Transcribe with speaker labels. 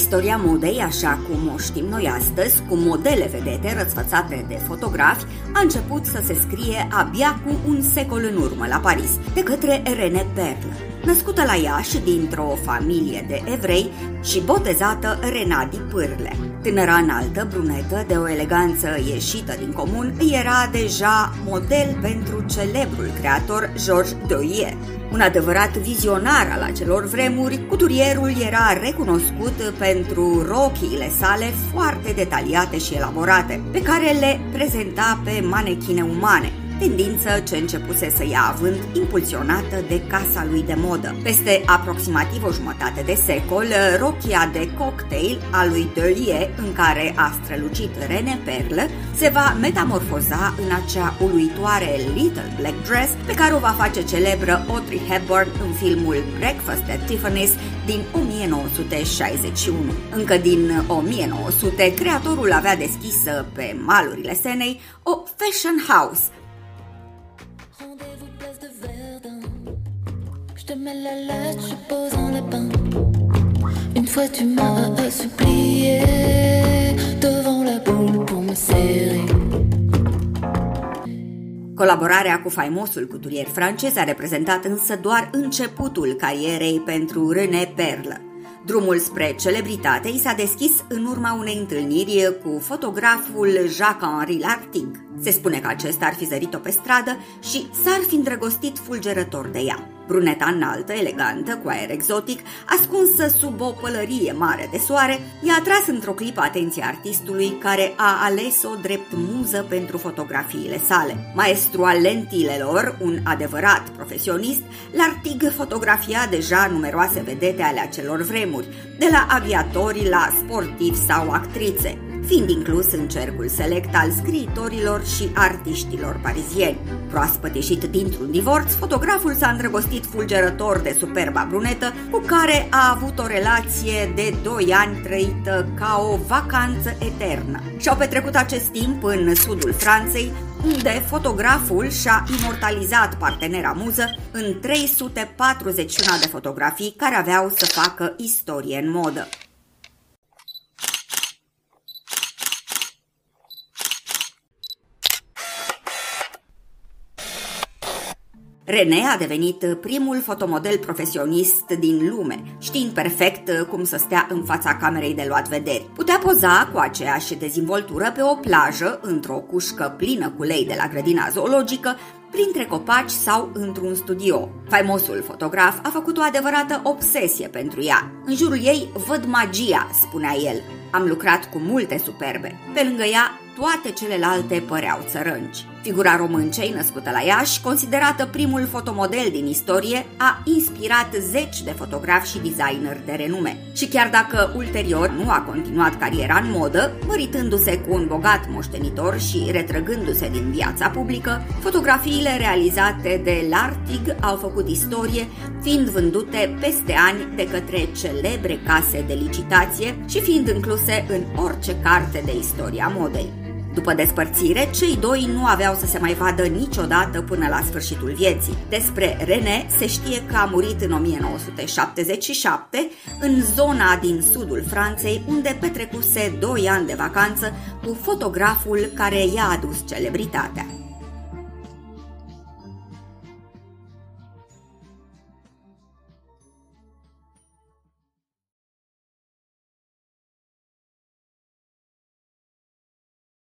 Speaker 1: Istoria modei, așa cum o știm noi astăzi, cu modele vedete răsfățate de fotografi, a început să se scrie abia cu un secol în urmă la Paris, de către René Perle. Născută la Iași dintr-o familie de evrei și botezată Renadi Pârle. Tânăra înaltă, brunetă, de o eleganță ieșită din comun, era deja model pentru celebrul creator Georges Doyer. Un adevărat vizionar al acelor vremuri, cuturierul era recunoscut pentru rochiile sale foarte detaliate și elaborate, pe care le prezenta pe manechine umane, tendință ce începuse să ia având impulsionată de casa lui de modă. Peste aproximativ o jumătate de secol, rochia de cocktail a lui Delie, în care a strălucit René Perle, se va metamorfoza în acea uluitoare Little Black Dress pe care o va face celebră Audrey Hepburn în filmul Breakfast at Tiffany's din 1961. Încă din 1900, creatorul avea deschisă pe malurile scenei o fashion house, te mets la lettre, je pose un lapin. Une fois tu m'as supplié devant la boule pour me serrer. Colaborarea cu faimosul cuturier francez a reprezentat însă doar începutul carierei pentru René Perle. Drumul spre celebritate i s-a deschis în urma unei întâlniri cu fotograful Jacques-Henri Lartigue. Se spune că acesta ar fi zărit-o pe stradă și s-ar fi îndrăgostit fulgerător de ea. Bruneta înaltă, elegantă, cu aer exotic, ascunsă sub o pălărie mare de soare, i-a atras într-o clipă atenția artistului care a ales-o drept muză pentru fotografiile sale. Maestru al lentilelor, un adevărat profesionist, Lartig fotografia deja numeroase vedete ale acelor vremuri, de la aviatori la sportivi sau actrițe fiind inclus în cercul select al scriitorilor și artiștilor parizieni. Proaspăt ieșit dintr-un divorț, fotograful s-a îndrăgostit fulgerător de superba brunetă, cu care a avut o relație de 2 ani trăită ca o vacanță eternă. Și-au petrecut acest timp în sudul Franței, unde fotograful și-a imortalizat partenera muză în 341 de fotografii care aveau să facă istorie în modă. René a devenit primul fotomodel profesionist din lume, știind perfect cum să stea în fața camerei de luat vederi. Putea poza cu aceeași dezvoltură pe o plajă, într-o cușcă plină cu lei de la grădina zoologică, printre copaci sau într-un studio. Faimosul fotograf a făcut o adevărată obsesie pentru ea. În jurul ei văd magia, spunea el. Am lucrat cu multe superbe. Pe lângă ea, toate celelalte păreau țărânci. Figura româncei, născută la Iași, considerată primul fotomodel din istorie, a inspirat zeci de fotografi și designeri de renume. Și chiar dacă ulterior nu a continuat cariera în modă, măritându-se cu un bogat moștenitor și retrăgându-se din viața publică, fotografiile realizate de Lartig au făcut istorie, fiind vândute peste ani de către celebre case de licitație și fiind incluse în orice carte de istoria modei. După despărțire, cei doi nu aveau să se mai vadă niciodată până la sfârșitul vieții. Despre René se știe că a murit în 1977 în zona din sudul Franței, unde petrecuse 2 ani de vacanță cu fotograful care i-a adus celebritatea.